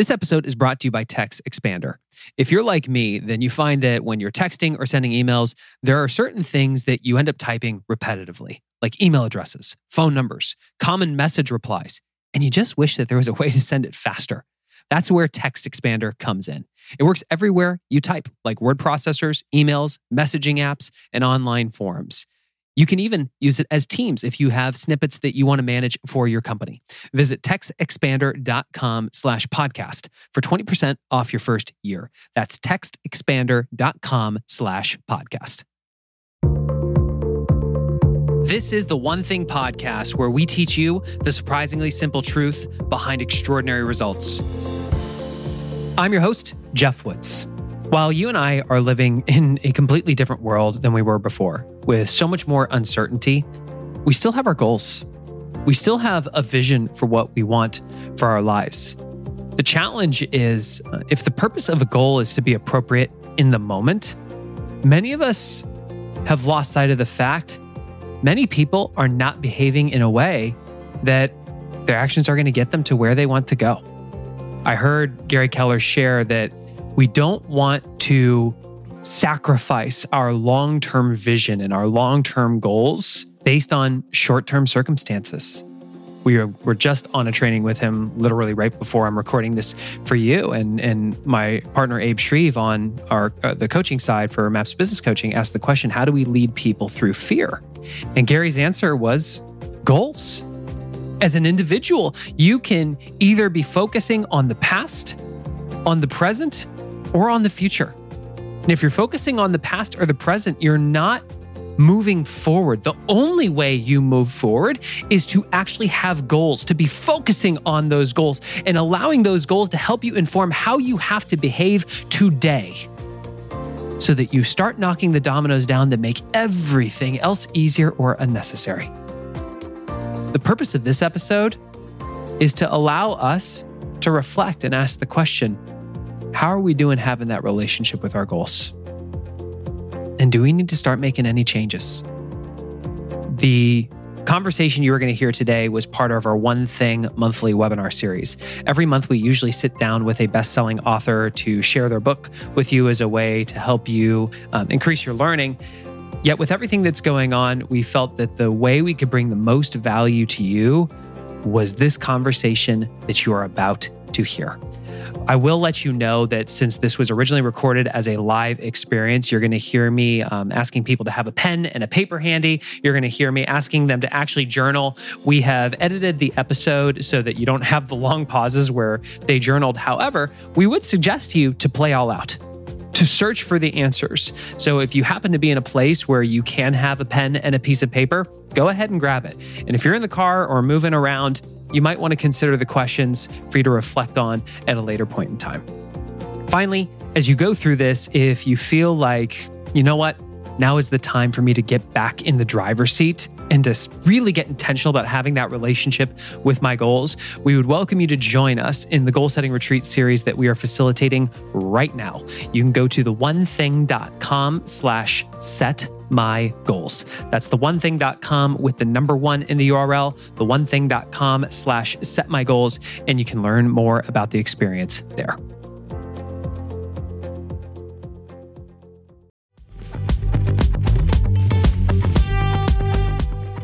This episode is brought to you by TextExpander. If you're like me, then you find that when you're texting or sending emails, there are certain things that you end up typing repetitively, like email addresses, phone numbers, common message replies, and you just wish that there was a way to send it faster. That's where TextExpander comes in. It works everywhere you type, like word processors, emails, messaging apps, and online forums. You can even use it as Teams if you have snippets that you want to manage for your company. Visit textexpander.com slash podcast for 20% off your first year. That's textexpander.com slash podcast. This is the One Thing podcast where we teach you the surprisingly simple truth behind extraordinary results. I'm your host, Geoff Woods. While you and I are living in a completely different world than we were before, with so much more uncertainty, we still have our goals. We still have a vision for what we want for our lives. The challenge is uh, if the purpose of a goal is to be appropriate in the moment, many of us have lost sight of the fact many people are not behaving in a way that their actions are going to get them to where they want to go. I heard Gary Keller share that we don't want to sacrifice our long term vision and our long term goals based on short term circumstances. We were, were just on a training with him literally right before I'm recording this for you. And, and my partner, Abe Shreve, on our, uh, the coaching side for MAPS Business Coaching, asked the question How do we lead people through fear? And Gary's answer was goals. As an individual, you can either be focusing on the past, on the present, or on the future. And if you're focusing on the past or the present, you're not moving forward. The only way you move forward is to actually have goals, to be focusing on those goals and allowing those goals to help you inform how you have to behave today so that you start knocking the dominoes down that make everything else easier or unnecessary. The purpose of this episode is to allow us to reflect and ask the question how are we doing having that relationship with our goals? And do we need to start making any changes? The conversation you are going to hear today was part of our One Thing monthly webinar series. Every month, we usually sit down with a best selling author to share their book with you as a way to help you um, increase your learning. Yet, with everything that's going on, we felt that the way we could bring the most value to you was this conversation that you are about to hear. I will let you know that since this was originally recorded as a live experience, you're going to hear me um, asking people to have a pen and a paper handy. You're going to hear me asking them to actually journal. We have edited the episode so that you don't have the long pauses where they journaled. However, we would suggest to you to play all out to search for the answers. So if you happen to be in a place where you can have a pen and a piece of paper, go ahead and grab it. And if you're in the car or moving around, you might want to consider the questions for you to reflect on at a later point in time. Finally, as you go through this, if you feel like, you know what, now is the time for me to get back in the driver's seat and to really get intentional about having that relationship with my goals, we would welcome you to join us in the goal setting retreat series that we are facilitating right now. You can go to the onething.com slash set my goals. That's the one thing.com with the number one in the URL, the one thing.com slash set my goals, and you can learn more about the experience there.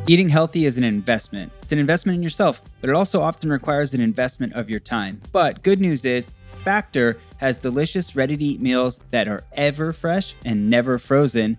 Eating healthy is an investment. It's an investment in yourself, but it also often requires an investment of your time. But good news is, Factor has delicious, ready to eat meals that are ever fresh and never frozen.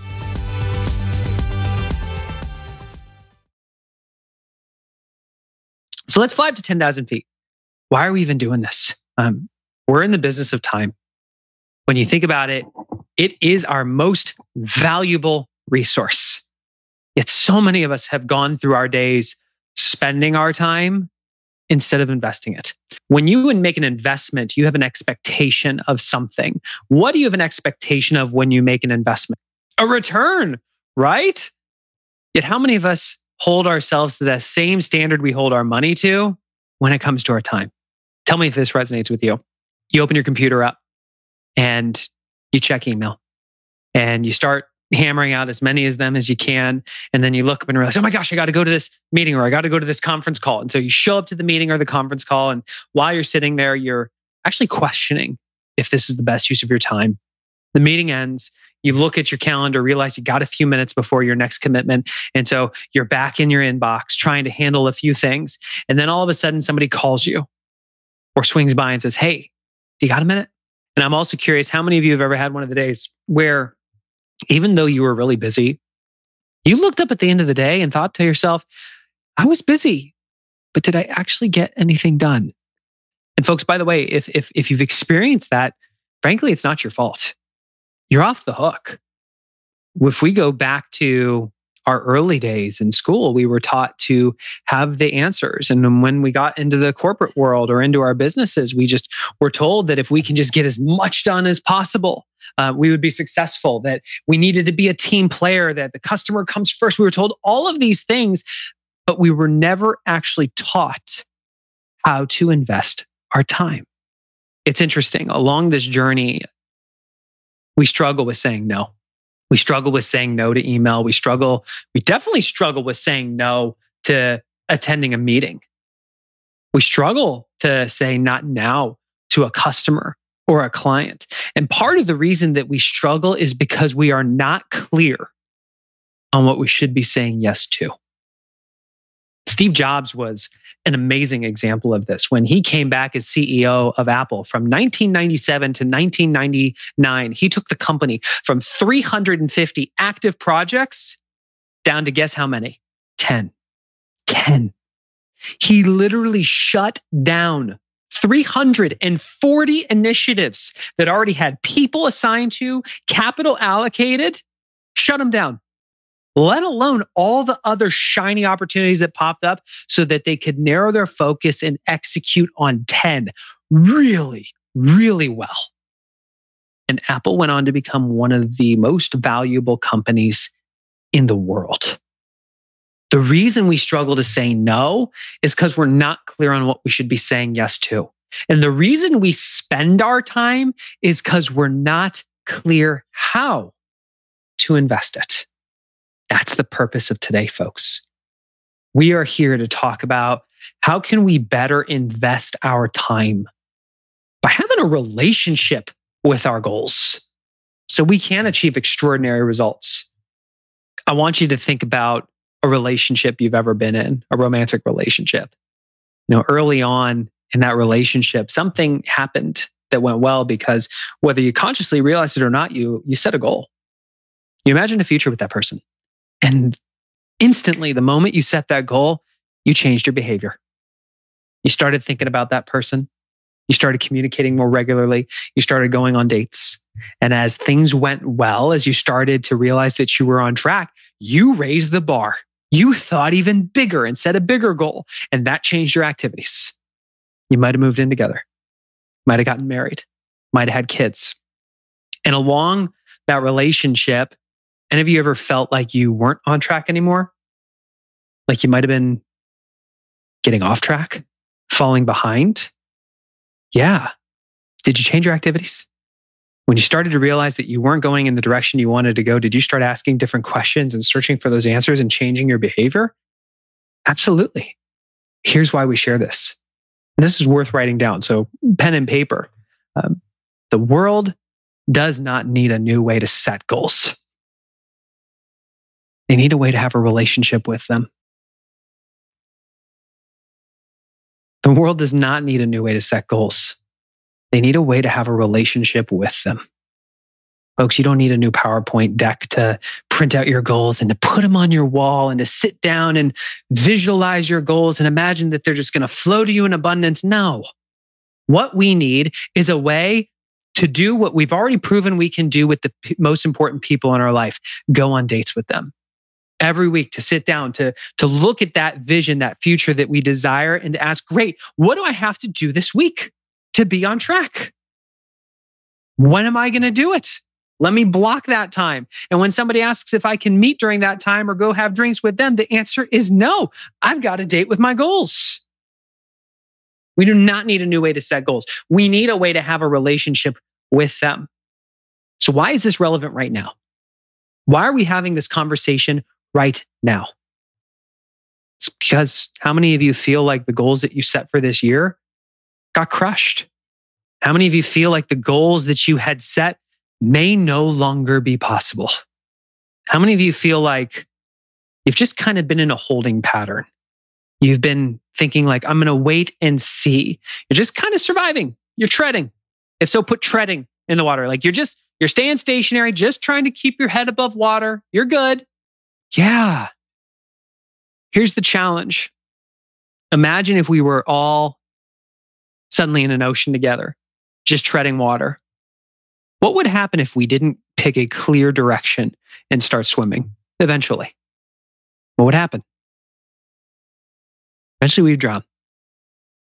So let's fly up to 10,000 feet. why are we even doing this? Um, we're in the business of time. When you think about it, it is our most valuable resource. Yet so many of us have gone through our days spending our time instead of investing it. When you make an investment, you have an expectation of something. What do you have an expectation of when you make an investment? A return, right? Yet, how many of us hold ourselves to the same standard we hold our money to when it comes to our time? Tell me if this resonates with you. You open your computer up and you check email and you start hammering out as many of them as you can. And then you look up and realize, oh my gosh, I got to go to this meeting or I got to go to this conference call. And so you show up to the meeting or the conference call. And while you're sitting there, you're actually questioning if this is the best use of your time. The meeting ends. You look at your calendar, realize you got a few minutes before your next commitment. And so you're back in your inbox trying to handle a few things. And then all of a sudden, somebody calls you or swings by and says, Hey, do you got a minute? And I'm also curious how many of you have ever had one of the days where even though you were really busy, you looked up at the end of the day and thought to yourself, I was busy, but did I actually get anything done? And folks, by the way, if if if you've experienced that, frankly, it's not your fault. You're off the hook. If we go back to our early days in school, we were taught to have the answers. And when we got into the corporate world or into our businesses, we just were told that if we can just get as much done as possible, uh, we would be successful, that we needed to be a team player, that the customer comes first. We were told all of these things, but we were never actually taught how to invest our time. It's interesting. Along this journey, we struggle with saying no we struggle with saying no to email. We struggle, we definitely struggle with saying no to attending a meeting. We struggle to say not now to a customer or a client. And part of the reason that we struggle is because we are not clear on what we should be saying yes to. Steve Jobs was an amazing example of this. When he came back as CEO of Apple from 1997 to 1999, he took the company from 350 active projects down to guess how many? 10. 10. He literally shut down 340 initiatives that already had people assigned to, capital allocated, shut them down let alone all the other shiny opportunities that popped up so that they could narrow their focus and execute on 10 really, really well. And Apple went on to become one of the most valuable companies in the world. The reason we struggle to say no is because we're not clear on what we should be saying yes to. And the reason we spend our time is because we're not clear how to invest it. That's the purpose of today, folks. We are here to talk about how can we better invest our time by having a relationship with our goals so we can achieve extraordinary results. I want you to think about a relationship you've ever been in, a romantic relationship. You know, early on in that relationship, something happened that went well because whether you consciously realized it or not, you you set a goal. You imagine a future with that person. And instantly, the moment you set that goal, you changed your behavior. You started thinking about that person. You started communicating more regularly. You started going on dates. And as things went well, as you started to realize that you were on track, you raised the bar. You thought even bigger and set a bigger goal. And that changed your activities. You might have moved in together, might have gotten married, might have had kids. And along that relationship, any of you ever felt like you weren't on track anymore? Like you might have been getting off track, falling behind? Yeah. Did you change your activities? When you started to realize that you weren't going in the direction you wanted to go, did you start asking different questions and searching for those answers and changing your behavior? Absolutely. Here's why we share this. And this is worth writing down. So, pen and paper. Um, the world does not need a new way to set goals. They need a way to have a relationship with them. The world does not need a new way to set goals. They need a way to have a relationship with them. Folks, you don't need a new PowerPoint deck to print out your goals and to put them on your wall and to sit down and visualize your goals and imagine that they're just going to flow to you in abundance. No. What we need is a way to do what we've already proven we can do with the p- most important people in our life go on dates with them every week to sit down to to look at that vision that future that we desire and to ask great what do i have to do this week to be on track? When am i going to do it? Let me block that time. And when somebody asks if i can meet during that time or go have drinks with them the answer is no. I've got a date with my goals. We do not need a new way to set goals. We need a way to have a relationship with them. So why is this relevant right now? Why are we having this conversation right now. It's because how many of you feel like the goals that you set for this year got crushed? How many of you feel like the goals that you had set may no longer be possible? How many of you feel like you've just kind of been in a holding pattern? You've been thinking like, I'm going to wait and see. You're just kind of surviving. You're treading. If so, put treading in the water. Like you're just, you're staying stationary, just trying to keep your head above water. You're good. Yeah. Here's the challenge. Imagine if we were all suddenly in an ocean together, just treading water. What would happen if we didn't pick a clear direction and start swimming eventually? What would happen? Eventually we'd drown,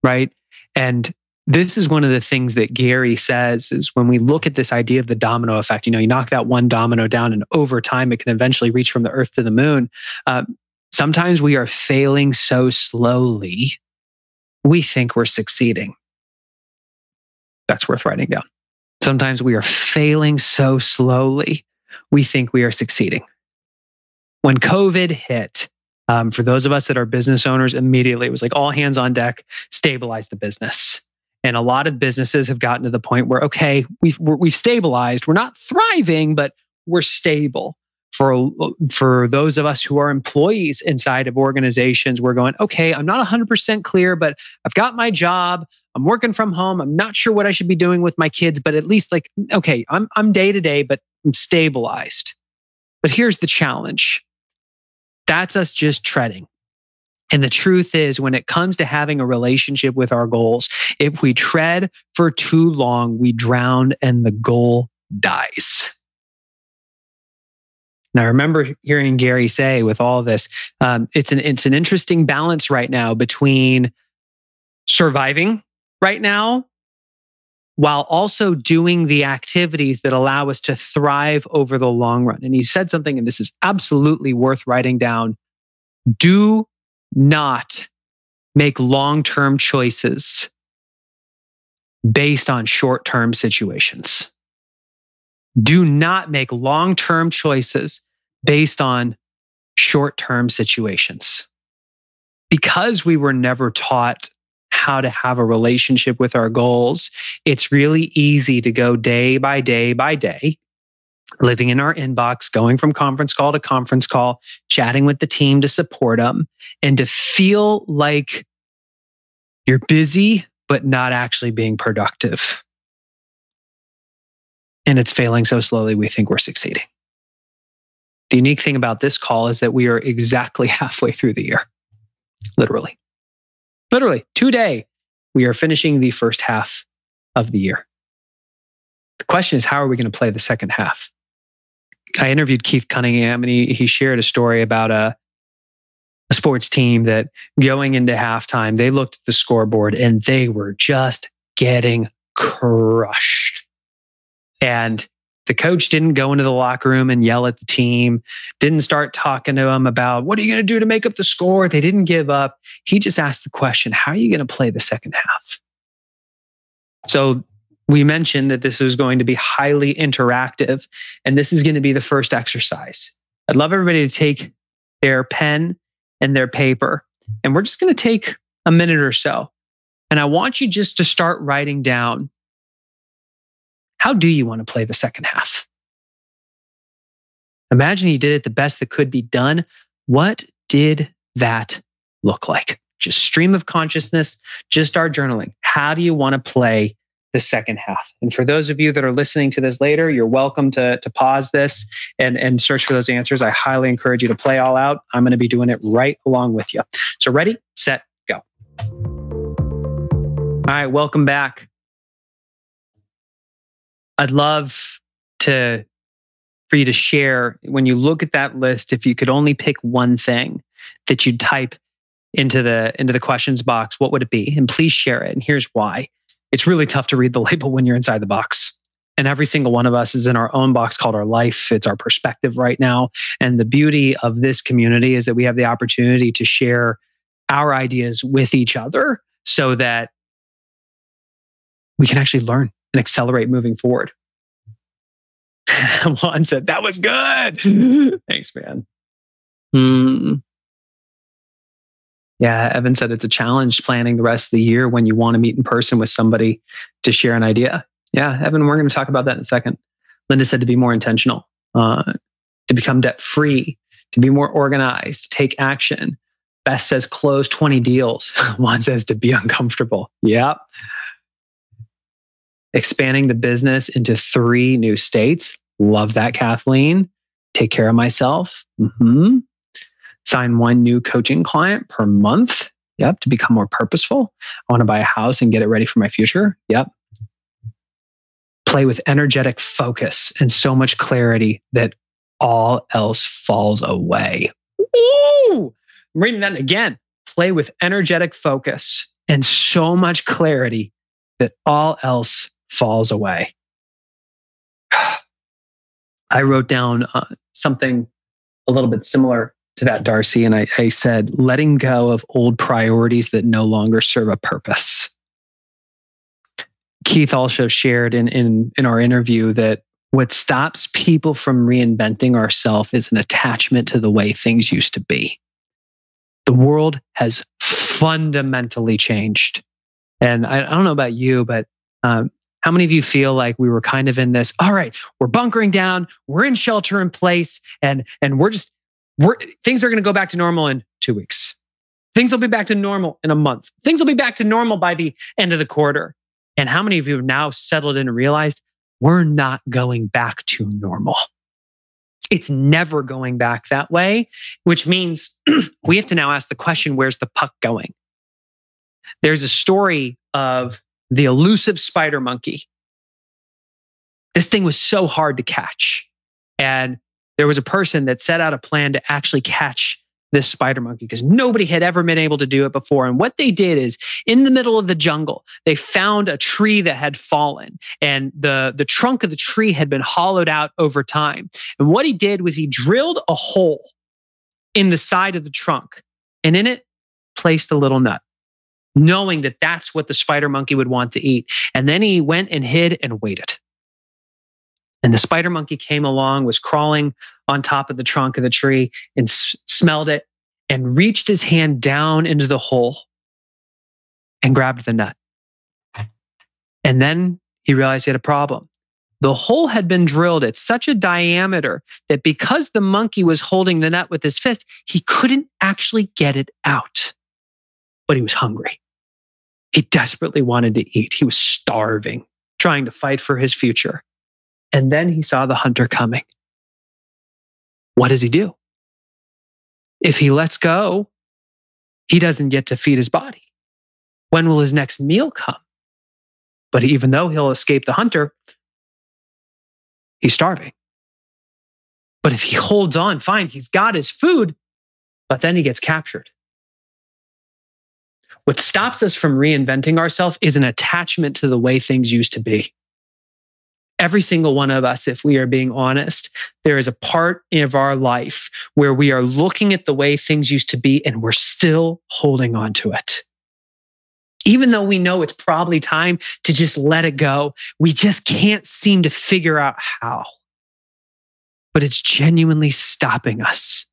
right? And this is one of the things that Gary says is when we look at this idea of the domino effect, you know, you knock that one domino down and over time it can eventually reach from the earth to the moon. Uh, sometimes we are failing so slowly, we think we're succeeding. That's worth writing down. Sometimes we are failing so slowly, we think we are succeeding. When COVID hit, um, for those of us that are business owners, immediately it was like all hands on deck, stabilize the business and a lot of businesses have gotten to the point where, okay, we've, we've stabilized. We're not thriving, but we're stable. For, for those of us who are employees inside of organizations, we're going, okay, I'm not 100% clear, but I've got my job. I'm working from home. I'm not sure what I should be doing with my kids, but at least like, okay, I'm, I'm day to day, but I'm stabilized. But here's the challenge. That's us just treading. And the truth is, when it comes to having a relationship with our goals, if we tread for too long, we drown and the goal dies. Now, I remember hearing Gary say with all this, um, it's an it's an interesting balance right now between surviving right now while also doing the activities that allow us to thrive over the long run. And he said something, and this is absolutely worth writing down. Do not make long term choices based on short term situations. Do not make long term choices based on short term situations. Because we were never taught how to have a relationship with our goals, it's really easy to go day by day by day living in our inbox, going from conference call to conference call, chatting with the team to support them, and to feel like you're busy, but not actually being productive. And it's failing so slowly, we think we're succeeding. The unique thing about this call is that we are exactly halfway through the year, literally. Literally, today, we are finishing the first half of the year. The question is, how are we going to play the second half? I interviewed Keith Cunningham and he, he shared a story about a, a sports team that going into halftime, they looked at the scoreboard and they were just getting crushed. And the coach didn't go into the locker room and yell at the team, didn't start talking to them about what are you going to do to make up the score. They didn't give up. He just asked the question, how are you going to play the second half? So we mentioned that this is going to be highly interactive, and this is going to be the first exercise. I'd love everybody to take their pen and their paper, and we're just going to take a minute or so. And I want you just to start writing down how do you want to play the second half? Imagine you did it the best that could be done. What did that look like? Just stream of consciousness, just start journaling. How do you want to play the second half. And for those of you that are listening to this later, you're welcome to, to pause this and, and search for those answers. I highly encourage you to play all out. I'm going to be doing it right along with you. So, ready, set, go. All right, welcome back. I'd love to for you to share when you look at that list if you could only pick one thing that you'd type into the into the questions box what would it be and please share it and here's why it's really tough to read the label when you're inside the box and every single one of us is in our own box called our life it's our perspective right now and the beauty of this community is that we have the opportunity to share our ideas with each other so that we can actually learn and accelerate moving forward Juan said, That was good. Thanks, man. Mm. Yeah, Evan said it's a challenge planning the rest of the year when you want to meet in person with somebody to share an idea. Yeah, Evan, we're going to talk about that in a second. Linda said to be more intentional, uh, to become debt free, to be more organized, take action. Beth says close 20 deals. Juan says to be uncomfortable. Yep expanding the business into three new states. Love that, Kathleen. Take care of myself. Mm-hmm. Sign one new coaching client per month. Yep. To become more purposeful. I want to buy a house and get it ready for my future. Yep. Play with energetic focus and so much clarity that all else falls away. Ooh! I'm reading that again. Play with energetic focus and so much clarity that all else falls away. I wrote down uh, something a little bit similar to that, Darcy, and I, I said, letting go of old priorities that no longer serve a purpose. Keith also shared in, in, in our interview that what stops people from reinventing ourselves is an attachment to the way things used to be. The world has fundamentally changed. And I, I don't know about you, but um, how many of you feel like we were kind of in this, all right, we're bunkering down, we're in shelter in place, and and we're just we're things are going to go back to normal in 2 weeks. Things will be back to normal in a month. Things will be back to normal by the end of the quarter. And how many of you have now settled in and realized we're not going back to normal? It's never going back that way, which means we have to now ask the question where's the puck going? There's a story of the elusive spider monkey. This thing was so hard to catch. And there was a person that set out a plan to actually catch this spider monkey because nobody had ever been able to do it before. And what they did is in the middle of the jungle, they found a tree that had fallen and the, the trunk of the tree had been hollowed out over time. And what he did was he drilled a hole in the side of the trunk and in it placed a little nut knowing that that's what the spider monkey would want to eat. And then he went and hid and waited. And the spider monkey came along, was crawling on top of the trunk of the tree and s- smelled it and reached his hand down into the hole and grabbed the nut. And then he realized he had a problem. The hole had been drilled at such a diameter that because the monkey was holding the nut with his fist, he couldn't actually get it out. But he was hungry. He desperately wanted to eat. He was starving, trying to fight for his future. And then he saw the hunter coming. What does he do? If he lets go, he doesn't get to feed his body. When will his next meal come? But even though he'll escape the hunter, he's starving. But if he holds on, fine, he's got his food, but then he gets captured. What stops us from reinventing ourselves is an attachment to the way things used to be. Every single one of us, if we are being honest, there is a part of our life where we are looking at the way things used to be and we're still holding on to it. Even though we know it's probably time to just let it go, we just can't seem to figure out how. But it's genuinely stopping us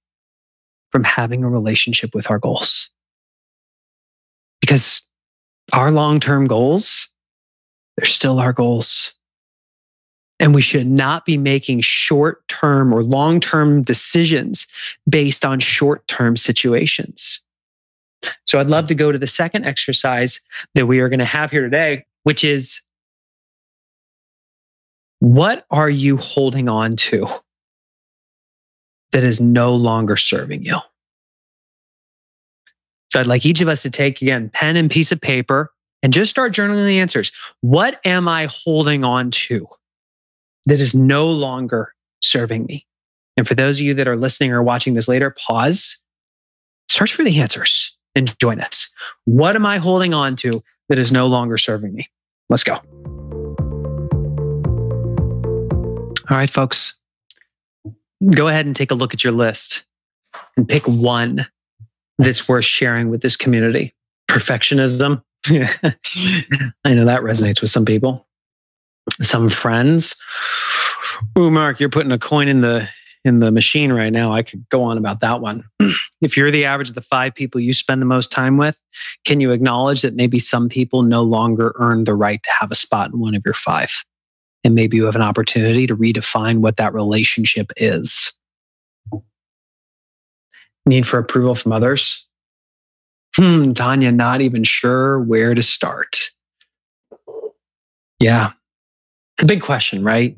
from having a relationship with our goals because our long term goals, they're still our goals. And we should not be making short term or long term decisions based on short term situations. So I'd love to go to the second exercise that we are going to have here today, which is what are you holding on to that is no longer serving you? So I'd like each of us to take again pen and piece of paper and just start journaling the answers. What am I holding on to that is no longer serving me? And for those of you that are listening or watching this later, pause, search for the answers and join us. What am I holding on to that is no longer serving me? Let's go. All right, folks, go ahead and take a look at your list and pick one that's worth sharing with this community. Perfectionism. I know that resonates with some people. Some friends. Ooh, Mark, you're putting a coin in the in the machine right now. I could go on about that one. if you're the average of the five people you spend the most time with, can you acknowledge that maybe some people no longer earn the right to have a spot in one of your five? And maybe you have an opportunity to redefine what that relationship is. Need for approval from others. Hmm, Tanya, not even sure where to start. Yeah. A big question, right?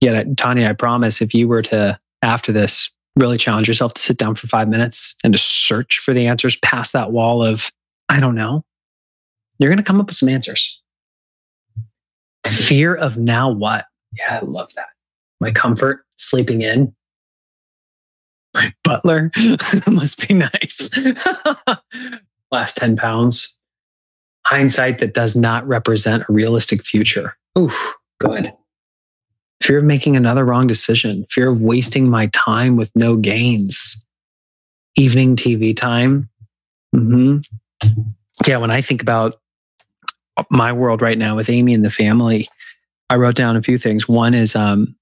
Yeah, Tanya, I promise if you were to, after this, really challenge yourself to sit down for five minutes and to search for the answers past that wall of, I don't know, you're going to come up with some answers. Fear of now what? Yeah, I love that. My comfort, sleeping in, my butler must be nice. Last 10 pounds. Hindsight that does not represent a realistic future. Ooh, good. Fear of making another wrong decision. Fear of wasting my time with no gains. Evening TV time. Mm-hmm. Yeah, when I think about my world right now with Amy and the family, I wrote down a few things. One is um,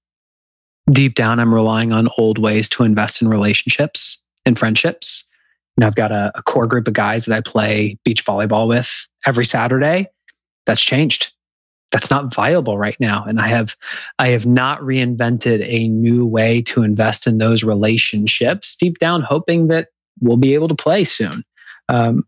deep down, I'm relying on old ways to invest in relationships and friendships. And I've got a, a core group of guys that I play beach volleyball with every Saturday. That's changed. That's not viable right now. And I have, I have not reinvented a new way to invest in those relationships deep down, hoping that we'll be able to play soon. Um,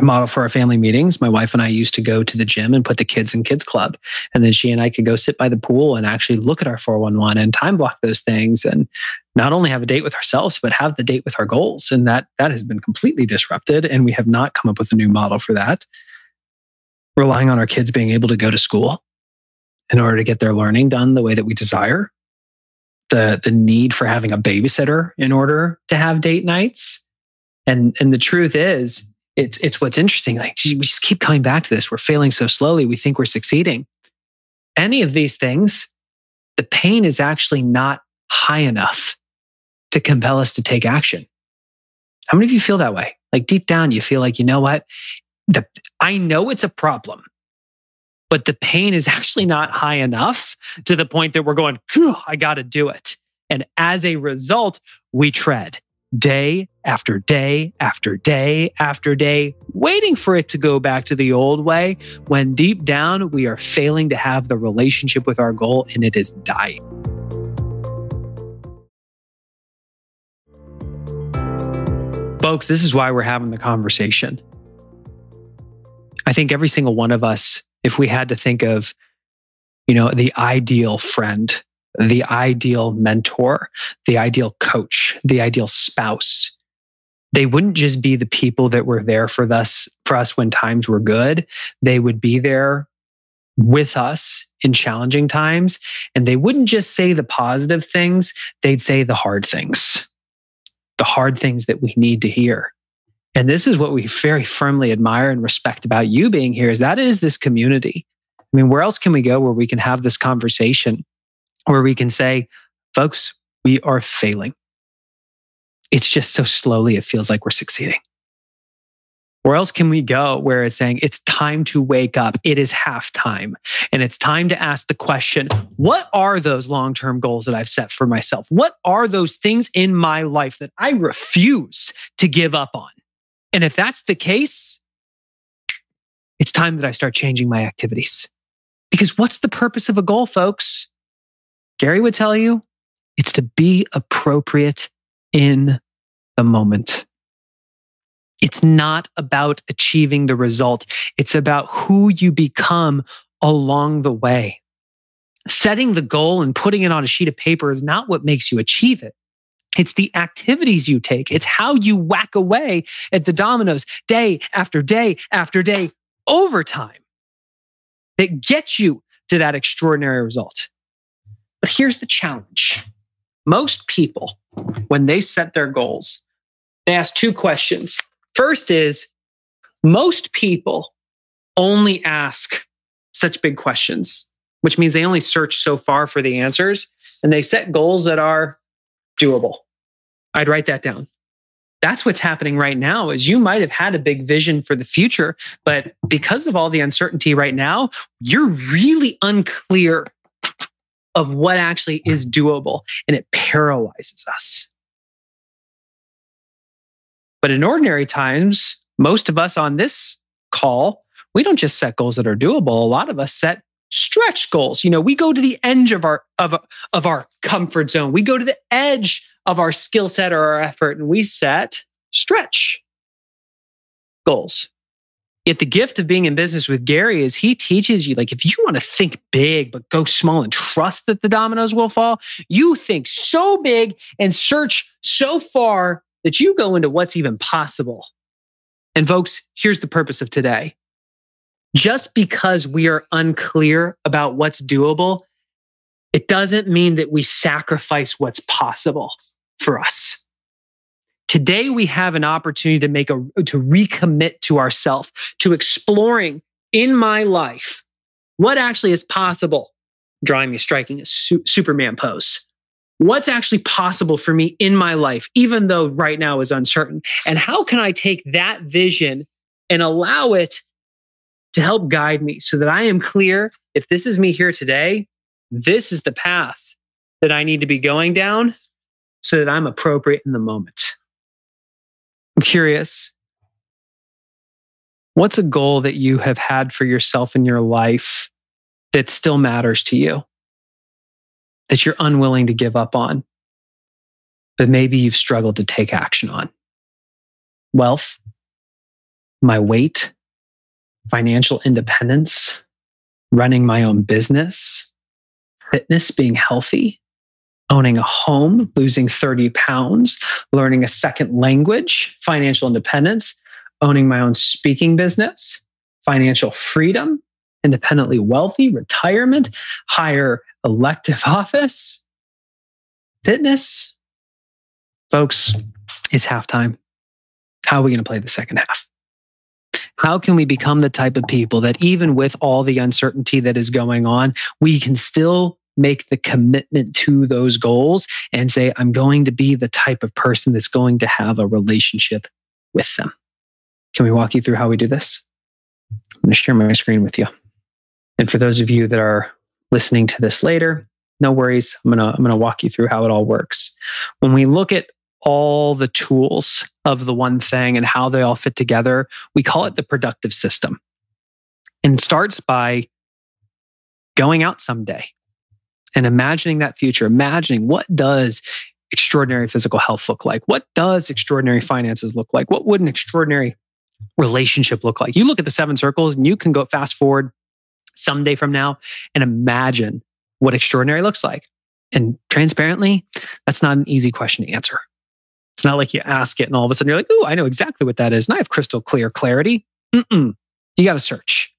model for our family meetings, my wife and I used to go to the gym and put the kids in kids club. And then she and I could go sit by the pool and actually look at our 411 and time block those things and not only have a date with ourselves, but have the date with our goals. And that that has been completely disrupted. And we have not come up with a new model for that. Relying on our kids being able to go to school in order to get their learning done the way that we desire. The the need for having a babysitter in order to have date nights. And and the truth is it's it's what's interesting. Like we just keep coming back to this. We're failing so slowly. We think we're succeeding. Any of these things, the pain is actually not high enough to compel us to take action. How many of you feel that way? Like deep down, you feel like, you know what? The, I know it's a problem, but the pain is actually not high enough to the point that we're going, I got to do it. And as a result, we tread day after day after day after day, waiting for it to go back to the old way when deep down we are failing to have the relationship with our goal and it is dying. Folks, this is why we're having the conversation. I think every single one of us, if we had to think of, you know, the ideal friend the ideal mentor, the ideal coach, the ideal spouse. They wouldn't just be the people that were there for us for us when times were good. They would be there with us in challenging times and they wouldn't just say the positive things, they'd say the hard things. The hard things that we need to hear. And this is what we very firmly admire and respect about you being here is that is this community. I mean, where else can we go where we can have this conversation where we can say, folks, we are failing. It's just so slowly it feels like we're succeeding. Where else can we go where it's saying it's time to wake up? It is halftime. And it's time to ask the question what are those long term goals that I've set for myself? What are those things in my life that I refuse to give up on? And if that's the case, it's time that I start changing my activities. Because what's the purpose of a goal, folks? Gary would tell you it's to be appropriate in the moment. It's not about achieving the result. It's about who you become along the way. Setting the goal and putting it on a sheet of paper is not what makes you achieve it. It's the activities you take. It's how you whack away at the dominoes day after day after day over time that gets you to that extraordinary result. But here's the challenge most people, when they set their goals, they ask two questions. First is most people only ask such big questions, which means they only search so far for the answers and they set goals that are doable. I'd write that down. That's what's happening right now is you might have had a big vision for the future, but because of all the uncertainty right now, you're really unclear of what actually is doable and it paralyzes us. But in ordinary times, most of us on this call, we don't just set goals that are doable. A lot of us set stretch goals. You know, we go to the edge of our of of our comfort zone. We go to the edge of our skill set or our effort and we set stretch goals. Yet the gift of being in business with Gary is he teaches you like if you want to think big but go small and trust that the dominoes will fall, you think so big and search so far that you go into what's even possible. And folks, here's the purpose of today. Just because we are unclear about what's doable, it doesn't mean that we sacrifice what's possible for us. Today we have an opportunity to make a to recommit to ourselves, to exploring in my life what actually is possible. Drawing me striking a su- Superman pose what's actually possible for me in my life, even though right now is uncertain? And how can I take that vision and allow it to help guide me so that I am clear if this is me here today, this is the path that I need to be going down so that I'm appropriate in the moment. I'm curious. What's a goal that you have had for yourself in your life that still matters to you? that you're unwilling to give up on, but maybe you've struggled to take action on. Wealth, my weight, financial independence, running my own business, fitness, being healthy, owning a home, losing 30 pounds, learning a second language, financial independence, owning my own speaking business, financial freedom, independently wealthy, retirement, higher elective office, fitness. Folks, it's halftime. How are we going to play the second half? How can we become the type of people that, even with all the uncertainty that is going on, we can still make the commitment to those goals and say, I'm going to be the type of person that's going to have a relationship with them? Can we walk you through how we do this? I'm going to share my screen with you. And for those of you that are listening to this later, no worries. I'm going to I'm going to walk you through how it all works. When we look at all the tools of the one thing and how they all fit together, we call it the productive system. And starts by going out someday and imagining that future, imagining what does extraordinary physical health look like? What does extraordinary finances look like? What would an extraordinary relationship look like? You look at the seven circles and you can go fast forward someday from now and imagine what extraordinary looks like. And transparently, that's not an easy question to answer. It's not like you ask it and all of a sudden you're like, oh, I know exactly what that is. And I have crystal clear clarity. Mm-mm. You got to search.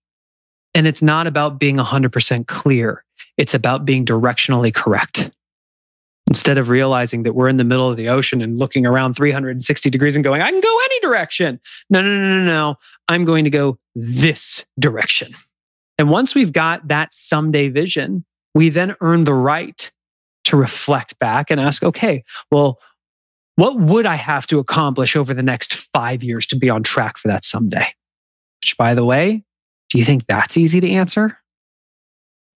And it's not about being 100% clear, it's about being directionally correct. Instead of realizing that we're in the middle of the ocean and looking around 360 degrees and going, I can go any direction. No, no, no, no, no. I'm going to go this direction. And once we've got that someday vision, we then earn the right to reflect back and ask, okay, well, what would I have to accomplish over the next five years to be on track for that someday? Which, by the way, do you think that's easy to answer?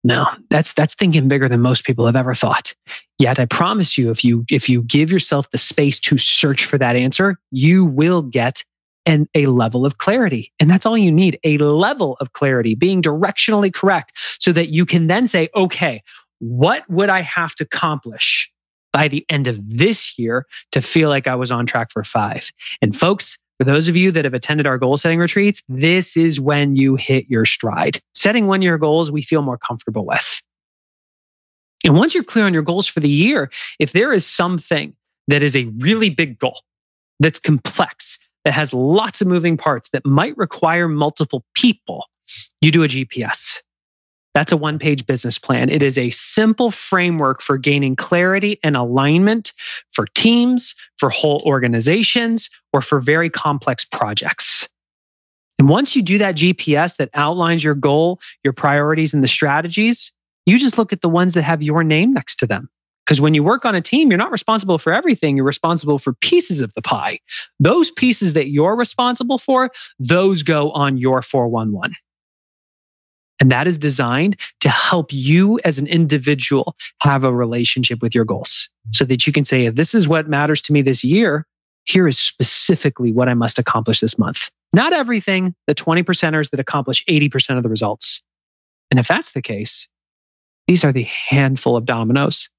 No, that's that's thinking bigger than most people have ever thought. Yet I promise you, if you if you give yourself the space to search for that answer, you will get and a level of clarity. And that's all you need a level of clarity, being directionally correct, so that you can then say, okay, what would I have to accomplish by the end of this year to feel like I was on track for five? And folks, for those of you that have attended our goal setting retreats, this is when you hit your stride. Setting one year goals we feel more comfortable with. And once you're clear on your goals for the year, if there is something that is a really big goal that's complex, that has lots of moving parts that might require multiple people, you do a GPS. That's a one page business plan. It is a simple framework for gaining clarity and alignment for teams, for whole organizations, or for very complex projects. And once you do that GPS that outlines your goal, your priorities, and the strategies, you just look at the ones that have your name next to them. Because when you work on a team, you're not responsible for everything. You're responsible for pieces of the pie. Those pieces that you're responsible for, those go on your 411. And that is designed to help you as an individual have a relationship with your goals so that you can say, if this is what matters to me this year, here is specifically what I must accomplish this month. Not everything, the 20 percenters that accomplish 80% of the results. And if that's the case, these are the handful of dominoes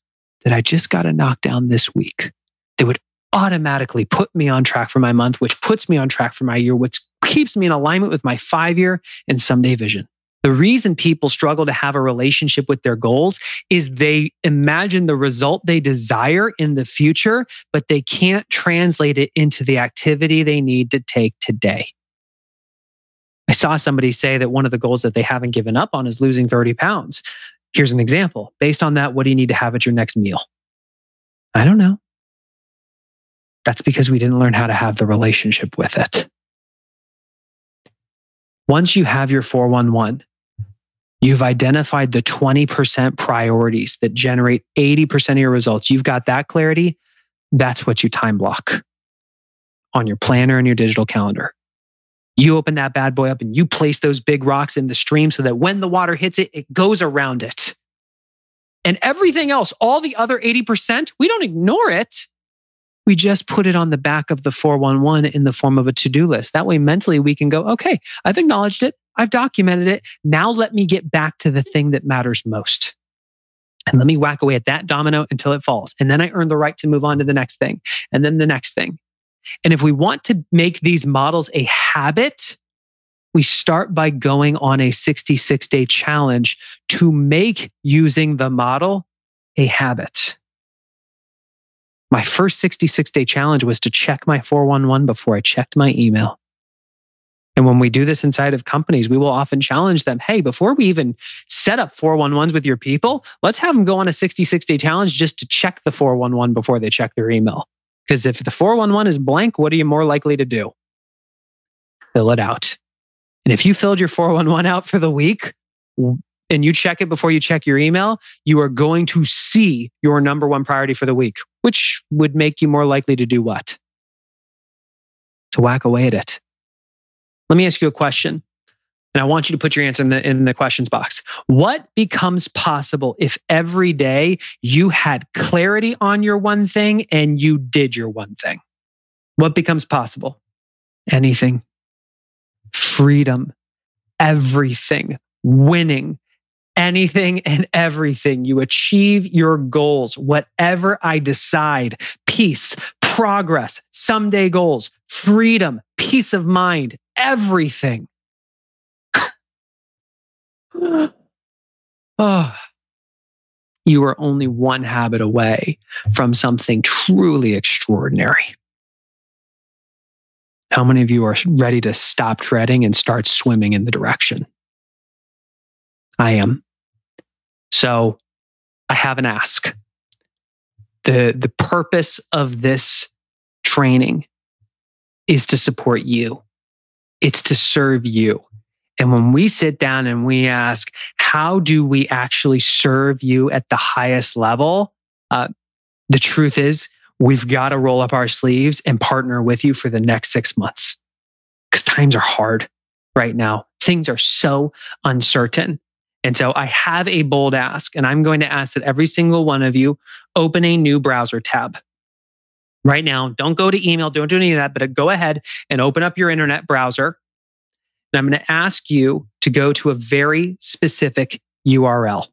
that I just got to knock down this week that would automatically put me on track for my month, which puts me on track for my year, which keeps me in alignment with my five year and someday vision. The reason people struggle to have a relationship with their goals is they imagine the result they desire in the future, but they can't translate it into the activity they need to take today. I saw somebody say that one of the goals that they haven't given up on is losing 30 pounds. Here's an example. Based on that, what do you need to have at your next meal? I don't know. That's because we didn't learn how to have the relationship with it. Once you have your 411, you've identified the 20% priorities that generate 80% of your results. You've got that clarity. That's what you time block on your planner and your digital calendar. You open that bad boy up and you place those big rocks in the stream so that when the water hits it, it goes around it. And everything else, all the other 80%, we don't ignore it. We just put it on the back of the 411 in the form of a to do list. That way, mentally, we can go, okay, I've acknowledged it. I've documented it. Now let me get back to the thing that matters most. And let me whack away at that domino until it falls. And then I earn the right to move on to the next thing and then the next thing. And if we want to make these models a habit, we start by going on a 66 day challenge to make using the model a habit. My first 66 day challenge was to check my 411 before I checked my email. And when we do this inside of companies, we will often challenge them hey, before we even set up 411s with your people, let's have them go on a 66 day challenge just to check the 411 before they check their email. Because if the 411 is blank, what are you more likely to do? Fill it out. And if you filled your 411 out for the week and you check it before you check your email, you are going to see your number one priority for the week, which would make you more likely to do what? To whack away at it. Let me ask you a question. And I want you to put your answer in the, in the questions box. What becomes possible if every day you had clarity on your one thing and you did your one thing? What becomes possible? Anything. Freedom. Everything. Winning. Anything and everything. You achieve your goals, whatever I decide. Peace, progress, someday goals, freedom, peace of mind, everything. oh, you are only one habit away from something truly extraordinary. How many of you are ready to stop treading and start swimming in the direction? I am. So I have an ask. The, the purpose of this training is to support you. It's to serve you. And when we sit down and we ask, how do we actually serve you at the highest level? Uh, the truth is, we've got to roll up our sleeves and partner with you for the next six months because times are hard right now. Things are so uncertain. And so I have a bold ask, and I'm going to ask that every single one of you open a new browser tab right now. Don't go to email, don't do any of that, but go ahead and open up your internet browser and I'm going to ask you to go to a very specific URL.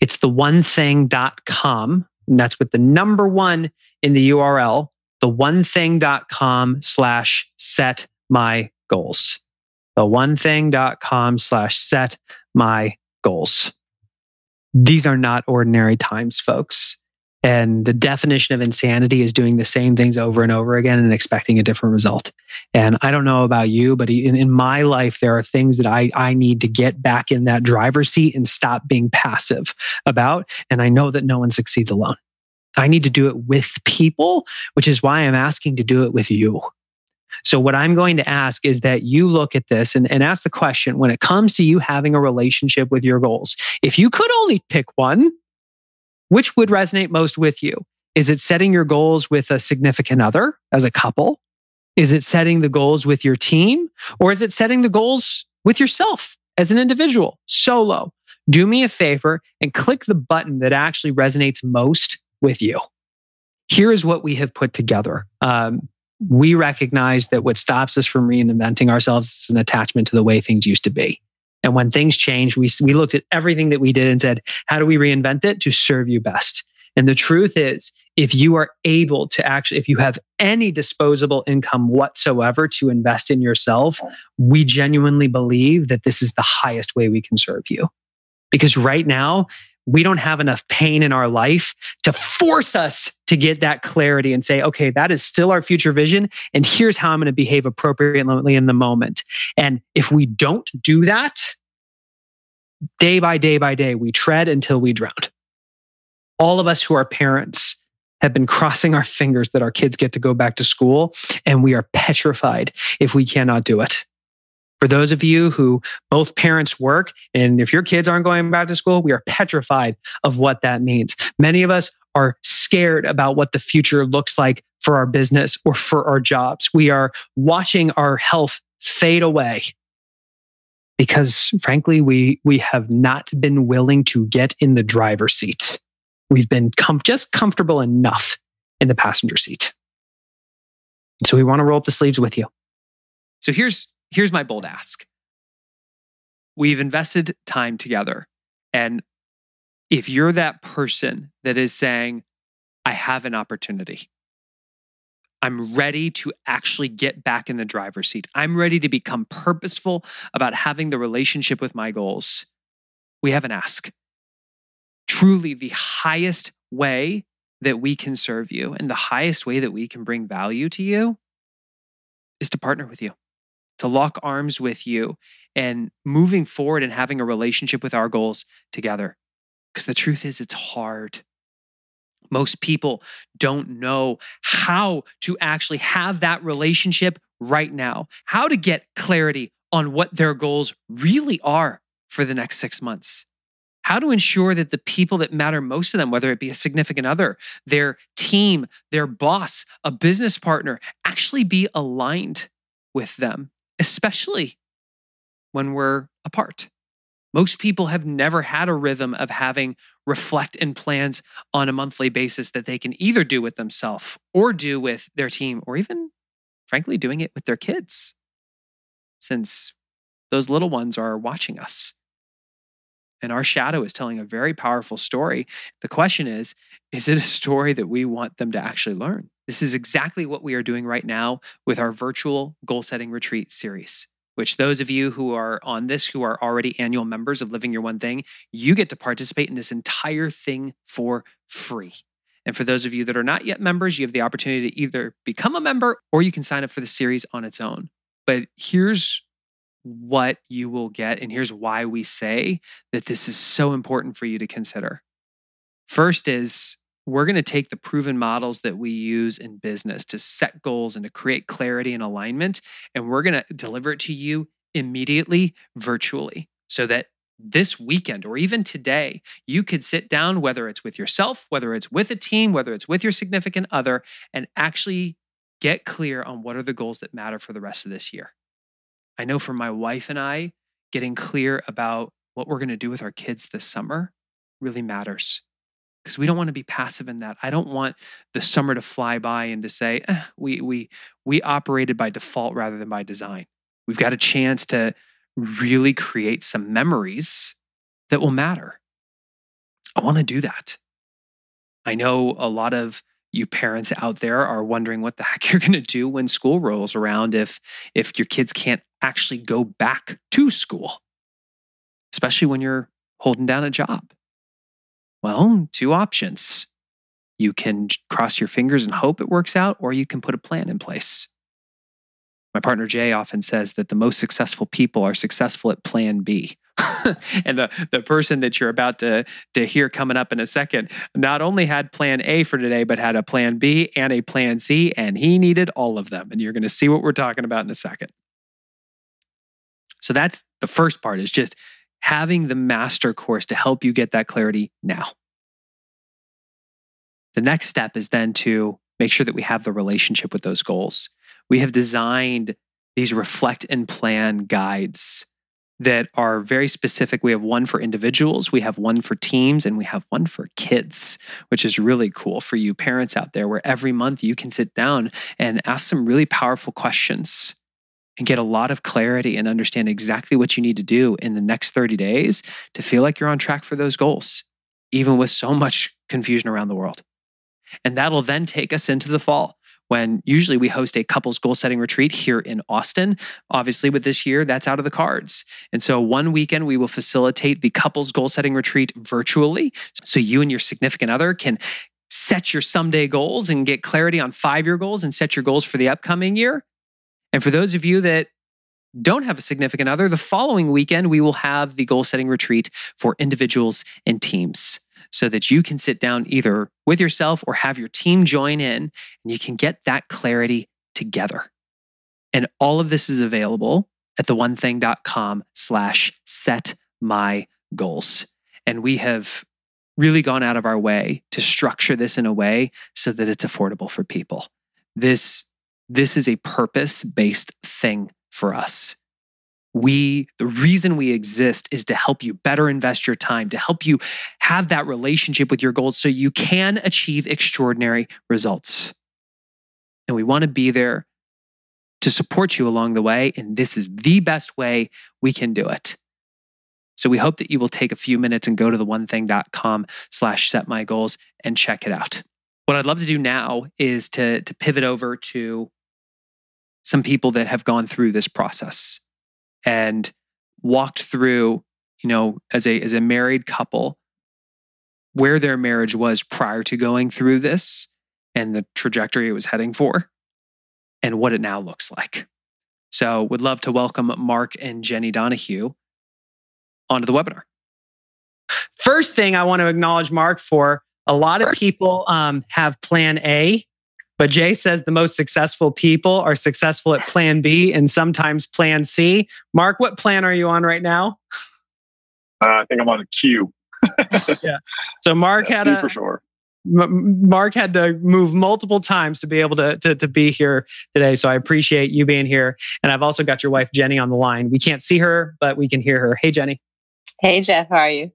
It's the one. And that's with the number one in the URL, the one thing.com slash set my goals. The one thing.com slash set my goals. These are not ordinary times, folks. And the definition of insanity is doing the same things over and over again and expecting a different result. And I don't know about you, but in, in my life, there are things that I, I need to get back in that driver's seat and stop being passive about. And I know that no one succeeds alone. I need to do it with people, which is why I'm asking to do it with you. So, what I'm going to ask is that you look at this and, and ask the question when it comes to you having a relationship with your goals, if you could only pick one, which would resonate most with you? Is it setting your goals with a significant other as a couple? Is it setting the goals with your team? Or is it setting the goals with yourself as an individual, solo? Do me a favor and click the button that actually resonates most with you. Here is what we have put together. Um, we recognize that what stops us from reinventing ourselves is an attachment to the way things used to be. And when things change, we, we looked at everything that we did and said, how do we reinvent it to serve you best? And the truth is, if you are able to actually, if you have any disposable income whatsoever to invest in yourself, we genuinely believe that this is the highest way we can serve you. Because right now, we don't have enough pain in our life to force us to get that clarity and say, okay, that is still our future vision. And here's how I'm going to behave appropriately in the moment. And if we don't do that, day by day by day, we tread until we drown. All of us who are parents have been crossing our fingers that our kids get to go back to school, and we are petrified if we cannot do it. For those of you who both parents work, and if your kids aren't going back to school, we are petrified of what that means. Many of us are scared about what the future looks like for our business or for our jobs. We are watching our health fade away because frankly, we, we have not been willing to get in the driver's seat. We've been com- just comfortable enough in the passenger seat. So we want to roll up the sleeves with you. So here's here's my bold ask. We've invested time together. And if you're that person that is saying, I have an opportunity, I'm ready to actually get back in the driver's seat, I'm ready to become purposeful about having the relationship with my goals, we have an ask. Truly, the highest way that we can serve you and the highest way that we can bring value to you is to partner with you to lock arms with you and moving forward and having a relationship with our goals together. Because the truth is, it's hard. Most people don't know how to actually have that relationship right now, how to get clarity on what their goals really are for the next six months. How to ensure that the people that matter most to them, whether it be a significant other, their team, their boss, a business partner, actually be aligned with them especially when we're apart. Most people have never had a rhythm of having reflect and plans on a monthly basis that they can either do with themselves or do with their team, or even, frankly, doing it with their kids, since those little ones are watching us. And our shadow is telling a very powerful story. The question is is it a story that we want them to actually learn? This is exactly what we are doing right now with our virtual goal setting retreat series, which those of you who are on this, who are already annual members of Living Your One Thing, you get to participate in this entire thing for free. And for those of you that are not yet members, you have the opportunity to either become a member or you can sign up for the series on its own. But here's what you will get, and here's why we say that this is so important for you to consider. First is we're going to take the proven models that we use in business to set goals and to create clarity and alignment, and we're going to deliver it to you immediately virtually so that this weekend or even today, you could sit down, whether it's with yourself, whether it's with a team, whether it's with your significant other, and actually get clear on what are the goals that matter for the rest of this year. I know for my wife and I, getting clear about what we're going to do with our kids this summer really matters because we don't want to be passive in that. I don't want the summer to fly by and to say eh, we we we operated by default rather than by design. We've got a chance to really create some memories that will matter. I want to do that. I know a lot of you parents out there are wondering what the heck you're going to do when school rolls around if if your kids can't actually go back to school especially when you're holding down a job well, two options. You can cross your fingers and hope it works out, or you can put a plan in place. My partner Jay often says that the most successful people are successful at plan B. and the, the person that you're about to, to hear coming up in a second not only had plan A for today, but had a plan B and a plan C, and he needed all of them. And you're going to see what we're talking about in a second. So that's the first part is just having the master course to help you get that clarity now. The next step is then to make sure that we have the relationship with those goals. We have designed these reflect and plan guides that are very specific. We have one for individuals, we have one for teams, and we have one for kids, which is really cool for you parents out there, where every month you can sit down and ask some really powerful questions and get a lot of clarity and understand exactly what you need to do in the next 30 days to feel like you're on track for those goals, even with so much confusion around the world. And that'll then take us into the fall when usually we host a couples goal setting retreat here in Austin. Obviously, with this year, that's out of the cards. And so, one weekend, we will facilitate the couples goal setting retreat virtually. So, you and your significant other can set your someday goals and get clarity on five year goals and set your goals for the upcoming year. And for those of you that don't have a significant other, the following weekend, we will have the goal setting retreat for individuals and teams so that you can sit down either with yourself or have your team join in and you can get that clarity together. And all of this is available at the onething.com slash set my goals. And we have really gone out of our way to structure this in a way so that it's affordable for people. This, this is a purpose based thing for us. We the reason we exist is to help you better invest your time to help you have that relationship with your goals so you can achieve extraordinary results. And we want to be there to support you along the way and this is the best way we can do it. So we hope that you will take a few minutes and go to the onething.com slash set my goals and check it out. What i'd love to do now is to, to pivot over to some people that have gone through this process and walked through, you know, as a as a married couple where their marriage was prior to going through this and the trajectory it was heading for and what it now looks like. So, would love to welcome Mark and Jenny Donahue onto the webinar. First thing I want to acknowledge Mark for a lot of people um, have plan A but Jay says the most successful people are successful at plan B and sometimes plan C. Mark, what plan are you on right now? Uh, I think I'm on a Q. yeah. So Mark yeah, had a, for sure. Mark had to move multiple times to be able to, to, to be here today. So I appreciate you being here. And I've also got your wife, Jenny, on the line. We can't see her, but we can hear her. Hey, Jenny. Hey, Geoff. How are you?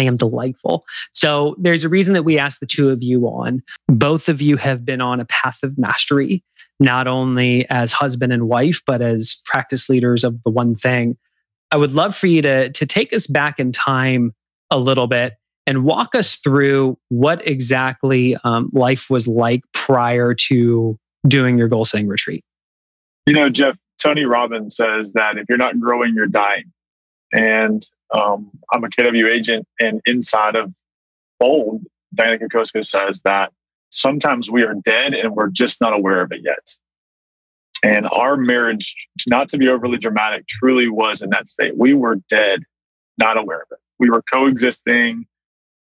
I am delightful. So there's a reason that we asked the two of you on. Both of you have been on a path of mastery, not only as husband and wife, but as practice leaders of the one thing. I would love for you to, to take us back in time a little bit and walk us through what exactly um, life was like prior to doing your goal setting retreat. You know, Geoff, Tony Robbins says that if you're not growing, you're dying. And um, I'm a KW agent, and inside of Bold, Dianna Kokoszka says that sometimes we are dead and we're just not aware of it yet. And our marriage, not to be overly dramatic, truly was in that state. We were dead, not aware of it. We were coexisting.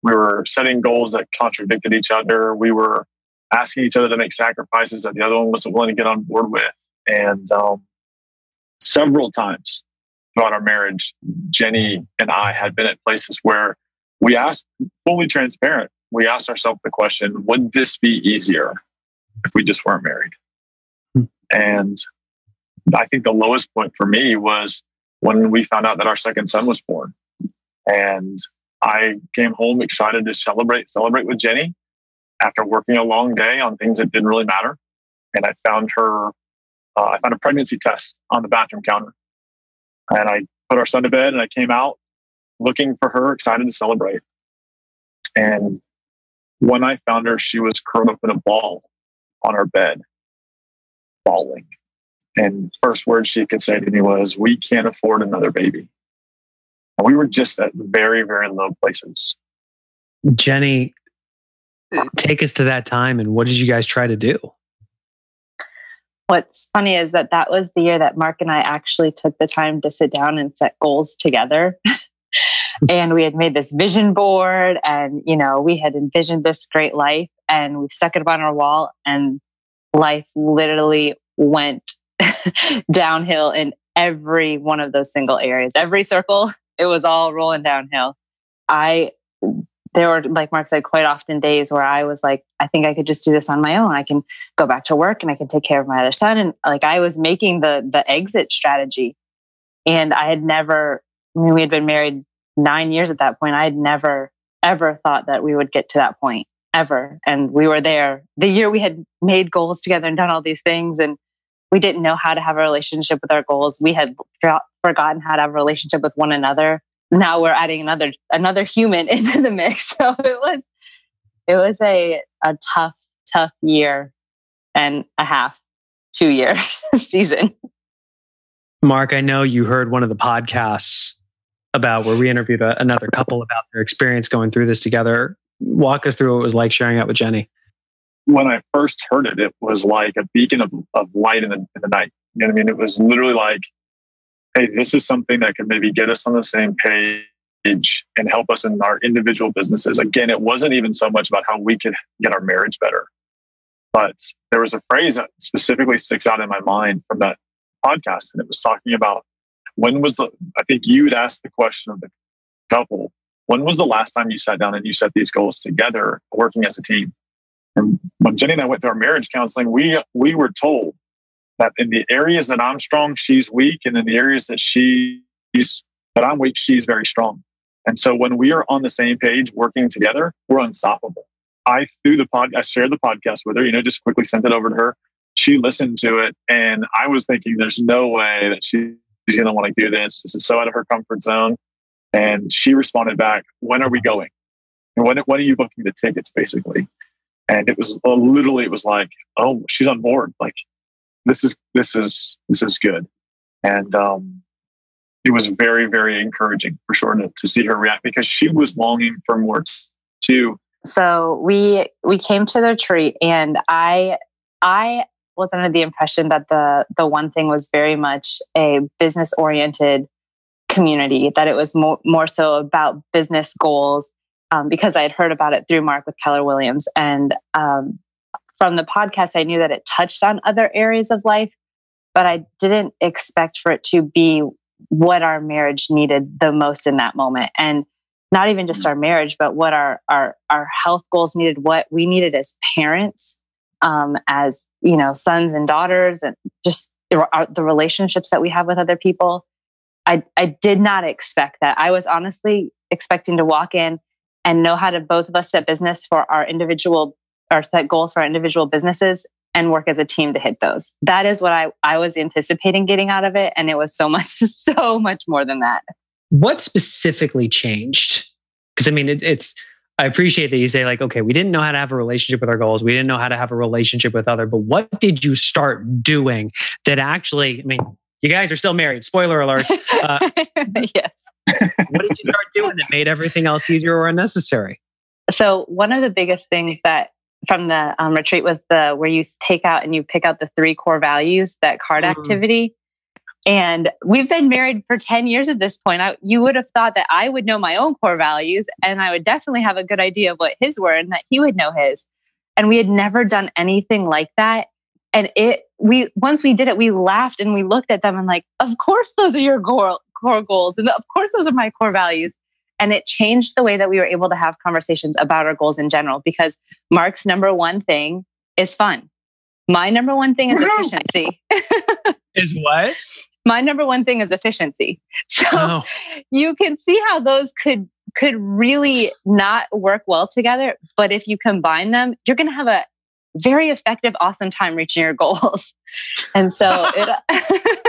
We were setting goals that contradicted each other. We were asking each other to make sacrifices that the other one wasn't willing to get on board with. And um, several times throughout our marriage, Jenny and I had been at places where we asked, fully transparent, we asked ourselves the question, would this be easier if we just weren't married? Hmm. And I think the lowest point for me was when we found out that our second son was born. And I came home excited to celebrate, celebrate with Jenny after working a long day on things that didn't really matter. And I found her, uh, I found a pregnancy test on the bathroom counter. And I put our son to bed and I came out looking for her, excited to celebrate. And when I found her, she was curled up in a ball on her bed, bawling. And first word she could say to me was, We can't afford another baby. And we were just at very, very low places. Jenny, take us to that time and what did you guys try to do? What's funny is that that was the year that Mark and I actually took the time to sit down and set goals together. and we had made this vision board and, you know, we had envisioned this great life and we stuck it up on our wall and life literally went downhill in every one of those single areas. Every circle, it was all rolling downhill. I there were like mark said quite often days where i was like i think i could just do this on my own. I can go back to work and i can take care of my other son. And like i was making the the exit strategy. And i had never i mean we had been married nine years at that point. I had never ever thought that we would get to that point ever. And we were there the year we had made goals together and done all these things. And we didn't know how to have a relationship with our goals. We had forgotten how to have a relationship with one another now we're adding another another human into the mix. So it was it was a a tough tough year and a half, two year season. Mark, I know you heard one of the podcasts about where we interviewed a, another couple about their experience going through this together. Walk us through what it was like sharing out with Jenny. When I first heard it, it was like a beacon of, of light in the, in the night. You know what I mean? It was literally like hey, this is something that could maybe get us on the same page and help us in our individual businesses. Again, it wasn't even so much about how we could get our marriage better, but there was a phrase that specifically sticks out in my mind from that podcast. And it was talking about when was the, I think you would ask the question of the couple, when was the last time you sat down and you set these goals together working as a team? And when Jenny and I went to our marriage counseling, we, we were told that in the areas that I'm strong, she's weak. And in the areas that she's, that I'm weak, she's very strong. And so when we are on the same page working together, we're unstoppable. I threw the pod, I shared the podcast with her, you know, just quickly sent it over to her. She listened to it and I was thinking there's no way that she's going to want to do this. This is so out of her comfort zone. And she responded back, when are we going? And when, when are you booking the tickets basically? And it was uh, literally, it was like, oh, she's on board. Like this is this is this is good. And um, it was very very encouraging for sure to, to see her react because she was longing for more too. So we we came to the retreat and i i was under the impression that the the one thing was very much a business oriented community that it was more, more so about business goals um, because i had heard about it through mark with keller williams. And um, from the podcast, I knew that it touched on other areas of life, but I didn't expect for it to be what our marriage needed the most in that moment. And not even just our marriage, but what our our our health goals needed, what we needed as parents, um, as you know, sons and daughters, and just the, the relationships that we have with other people. I I did not expect that. I was honestly expecting to walk in and know how to both of us set business for our individual or set goals for our individual businesses and work as a team to hit those. That is what I, I was anticipating getting out of it. And it was so much, so much more than that. What specifically changed? Because I mean, it, it's, I appreciate that you say, like, okay, we didn't know how to have a relationship with our goals. We didn't know how to have a relationship with other, but what did you start doing that actually, I mean, you guys are still married. Spoiler alert. Uh, yes. what did you start doing that made everything else easier or unnecessary? So, one of the biggest things that from the um, retreat was the where you take out and you pick out the three core values that card mm. activity. And we've been married for 10 years at this point. I, you would have thought that i would know my own core values and i would definitely have a good idea of what his were and that he would know his. And we had never done anything like that. And it we once we did it we laughed and we looked at them and like of course those are your core, core goals and of course those are my core values and it changed the way that we were able to have conversations about our goals in general because Mark's number one thing is fun. My number one thing is efficiency. is what? My number one thing is efficiency. So oh. you can see how those could could really not work well together, but if you combine them, you're going to have a very effective awesome time reaching your goals. And so it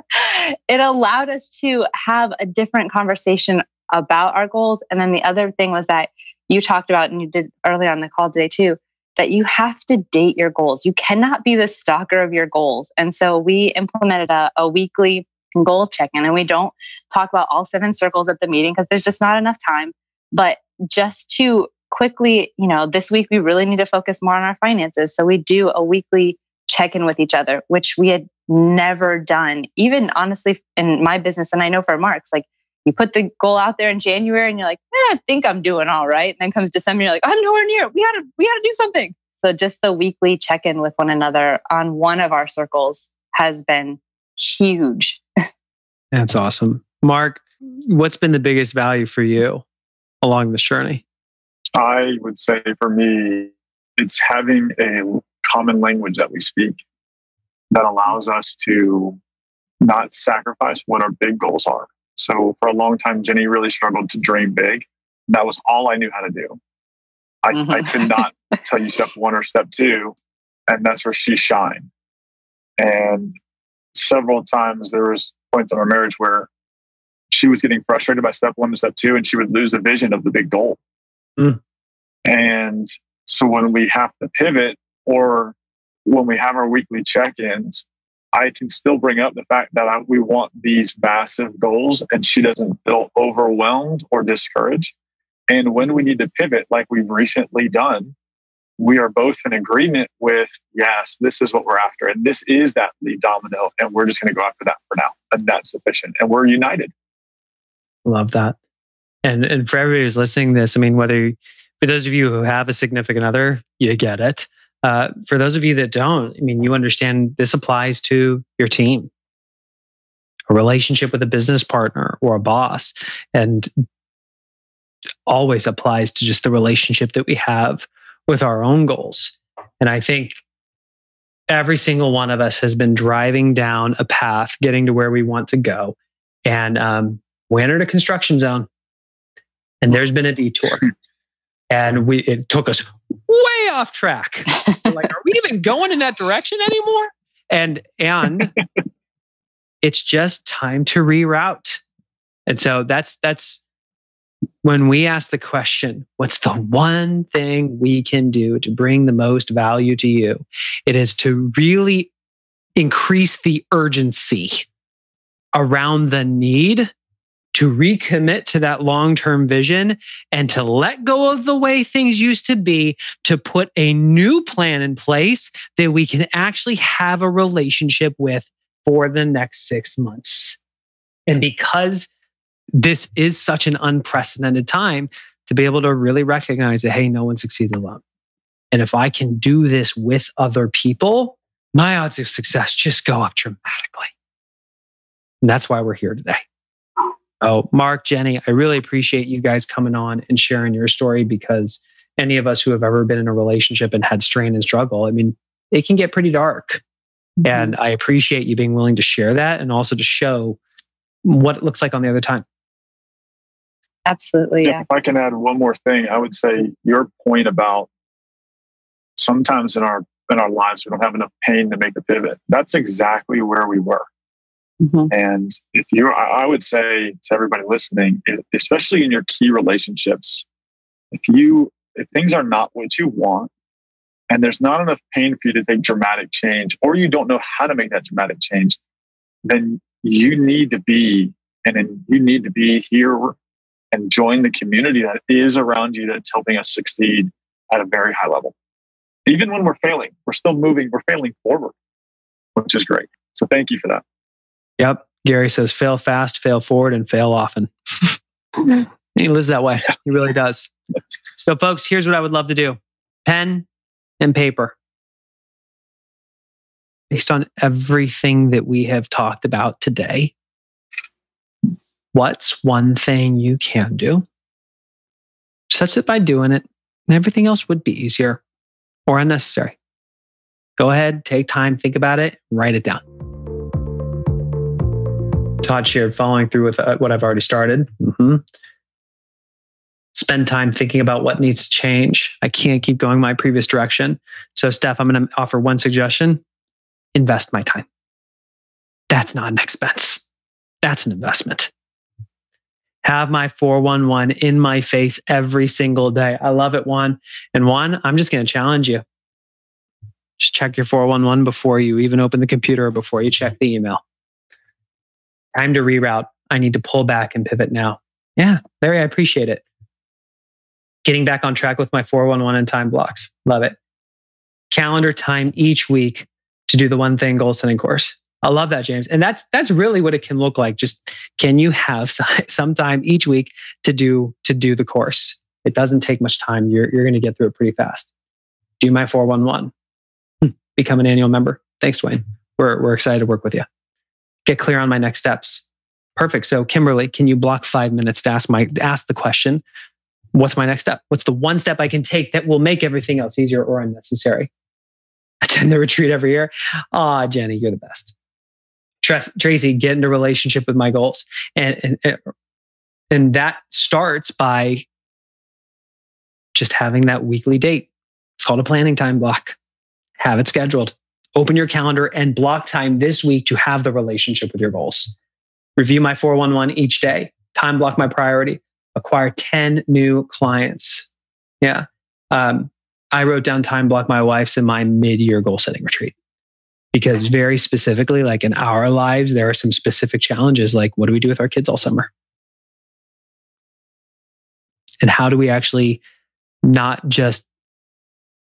it allowed us to have a different conversation about our goals. And then the other thing was that you talked about, and you did earlier on the call today too, that you have to date your goals. You cannot be the stalker of your goals. And so we implemented a, a weekly goal check in, and we don't talk about all seven circles at the meeting because there's just not enough time. But just to quickly, you know, this week we really need to focus more on our finances. So we do a weekly check in with each other, which we had never done, even honestly in my business. And I know for Mark's, like you put the goal out there in January and you're like, eh, I think I'm doing all right. And then comes December, you're like, I'm nowhere near. We gotta, we gotta do something. So just the weekly check in with one another on one of our circles has been huge. That's awesome. Mark, what's been the biggest value for you along this journey? I would say for me, it's having a common language that we speak that allows us to not sacrifice what our big goals are. So for a long time, Jenny really struggled to dream big. That was all I knew how to do. I, mm-hmm. I could not tell you step one or step two, and that's where she shined. And several times there was points in our marriage where she was getting frustrated by step one and step two, and she would lose the vision of the big goal. Mm. And so when we have to pivot or when we have our weekly check-ins, I can still bring up the fact that I, we want these massive goals and she doesn't feel overwhelmed or discouraged. And when we need to pivot, like we've recently done, we are both in agreement with, yes, this is what we're after. And this is that lead domino. And we're just going to go after that for now. And that's sufficient. And we're united. Love that. And, and for everybody who's listening this, I mean, whether for those of you who have a significant other, you get it. Uh, for those of you that don't, I mean, you understand this applies to your team, a relationship with a business partner or a boss, and always applies to just the relationship that we have with our own goals. And I think every single one of us has been driving down a path, getting to where we want to go. And um, we entered a construction zone, and there's been a detour. And we it took us way off track. like, are we even going in that direction anymore? And and it's just time to reroute. And so that's that's when we ask the question, what's the one thing we can do to bring the most value to you? It is to really increase the urgency around the need to recommit to that long term vision and to let go of the way things used to be, to put a new plan in place that we can actually have a relationship with for the next six months. And because this is such an unprecedented time, to be able to really recognize that, hey, no one succeeds alone. And if I can do this with other people, my odds of success just go up dramatically. And that's why we're here today. Oh, Mark, Jenny, I really appreciate you guys coming on and sharing your story because any of us who have ever been in a relationship and had strain and struggle, I mean, it can get pretty dark. Mm-hmm. And I appreciate you being willing to share that and also to show what it looks like on the other time. Absolutely. Yeah. If I can add one more thing, I would say your point about sometimes in our in our lives we don't have enough pain to make a pivot. That's exactly where we were. Mm-hmm. And if you, I would say to everybody listening, especially in your key relationships, if you, if things are not what you want, and there's not enough pain for you to take dramatic change, or you don't know how to make that dramatic change, then you need to be, and you need to be here and join the community that is around you that's helping us succeed at a very high level. Even when we're failing, we're still moving, we're failing forward, which is great. So thank you for that. Yep. Gary says fail fast, fail forward, and fail often. he lives that way. He really does. So, folks, here's what I would love to do pen and paper. Based on everything that we have talked about today, what's one thing you can do such that by doing it, everything else would be easier or unnecessary? Go ahead, take time, think about it, write it down. Todd shared following through with uh, what I've already started. Mm-hmm. Spend time thinking about what needs to change. I can't keep going my previous direction. So, Steph, I'm going to offer one suggestion invest my time. That's not an expense, that's an investment. Have my 411 in my face every single day. I love it, Juan. And Juan, I'm just going to challenge you. Just check your 411 before you even open the computer or before you check the email time to reroute. I need to pull back and pivot now. Yeah, Larry, I appreciate it. Getting back on track with my 411 and time blocks. Love it. Calendar time each week to do the one thing goal setting course. I love that, James. And that's that's really what it can look like. Just can you have some time each week to do to do the course? It doesn't take much time. You're you're going to get through it pretty fast. Do my 411. Hmm. Become an annual member. Thanks, Dwayne. We're we're excited to work with you. Get clear on my next steps. Perfect. So, Kimberly, can you block five minutes to ask my ask the question? What's my next step? What's the one step I can take that will make everything else easier or unnecessary? Attend the retreat every year. Ah, oh, Jenny, you're the best. Tracy, get into relationship with my goals. And, and, and that starts by just having that weekly date. It's called a planning time block. Have it scheduled. Open your calendar and block time this week to have the relationship with your goals. Review my 411 each day. Time block my priority. Acquire 10 new clients. Yeah. Um, I wrote down time block my wife's in my mid year goal setting retreat because very specifically like in our lives there are some specific challenges like what do we do with our kids all summer and how do we actually not just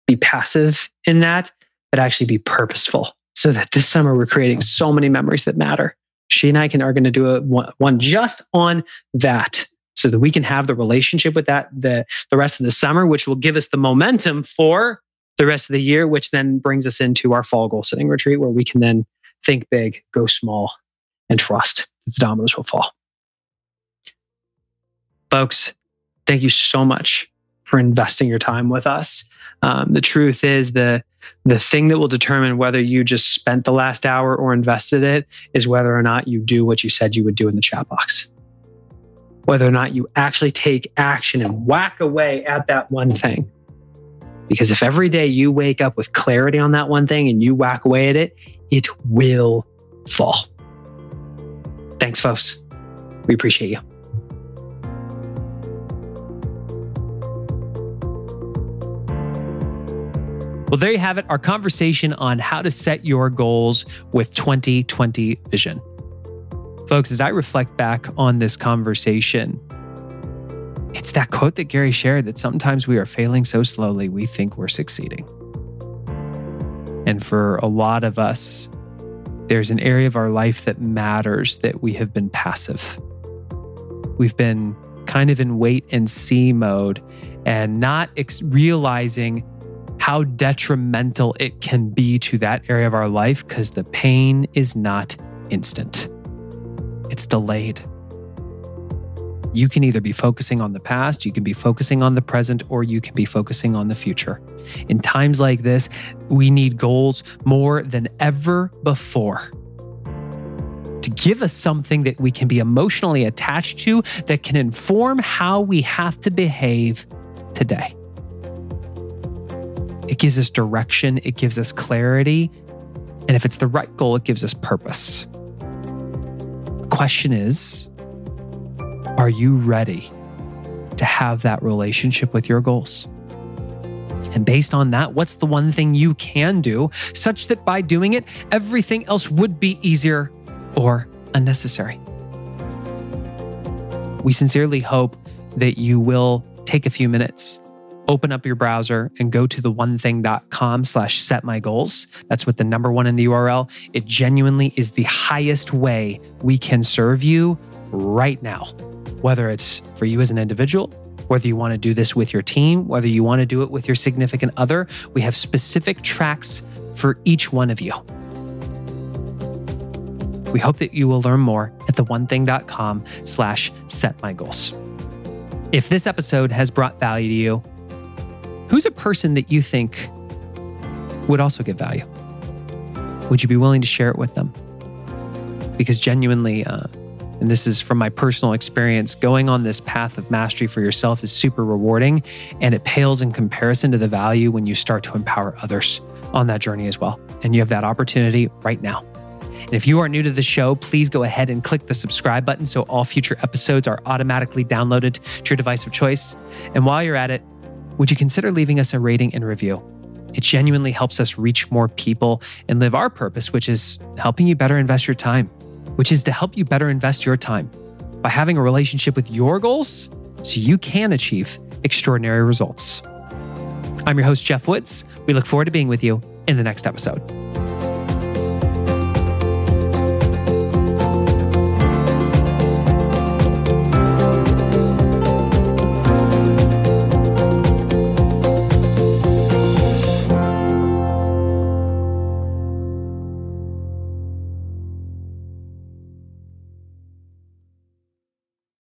be passive in that but actually be purposeful so that this summer we're creating so many memories that matter she and i can are going to do a one, just on that so that we can have the relationship with that the the rest of the summer which will give us the momentum for the rest of the year, which then brings us into our fall goal setting retreat where we can then think big, go small, and trust that the dominoes will fall. Folks, thank you so much for investing your time with us. Um, the truth is the the thing that will determine whether you just spent the last hour or invested it is whether or not you do what you said you would do in the chat box. Whether or not you actually take action and whack away at that one thing. Because if every day you wake up with clarity on that one thing and you whack away at it, it will fall. Thanks, folks. We appreciate you. Well, there you have it, our conversation on how to set your goals with 2020 vision. Folks, as I reflect back on this conversation, it's that quote that Gary shared that sometimes we are failing so slowly we think we're succeeding. And for a lot of us, there's an area of our life that matters that we have been passive. We've been kind of in wait and see mode and not ex- realizing how detrimental it can be to that area of our life because the pain is not instant, it's delayed. You can either be focusing on the past, you can be focusing on the present, or you can be focusing on the future. In times like this, we need goals more than ever before to give us something that we can be emotionally attached to that can inform how we have to behave today. It gives us direction, it gives us clarity, and if it's the right goal, it gives us purpose. The question is, are you ready to have that relationship with your goals? And based on that, what's the one thing you can do such that by doing it, everything else would be easier or unnecessary? We sincerely hope that you will take a few minutes, open up your browser and go to the onething.com slash set my goals. That's with the number one in the URL. It genuinely is the highest way we can serve you right now whether it's for you as an individual, whether you want to do this with your team, whether you want to do it with your significant other. We have specific tracks for each one of you. We hope that you will learn more at theonething.com slash set my goals. If this episode has brought value to you, who's a person that you think would also get value? Would you be willing to share it with them? Because genuinely, uh, and this is from my personal experience, going on this path of mastery for yourself is super rewarding and it pales in comparison to the value when you start to empower others on that journey as well. And you have that opportunity right now. And if you are new to the show, please go ahead and click the subscribe button so all future episodes are automatically downloaded to your device of choice. And while you're at it, would you consider leaving us a rating and review? It genuinely helps us reach more people and live our purpose, which is helping you better invest your time which is to help you better invest your time by having a relationship with your goals so you can achieve extraordinary results. I'm your host, Geoff Woods. We look forward to being with you in the next episode.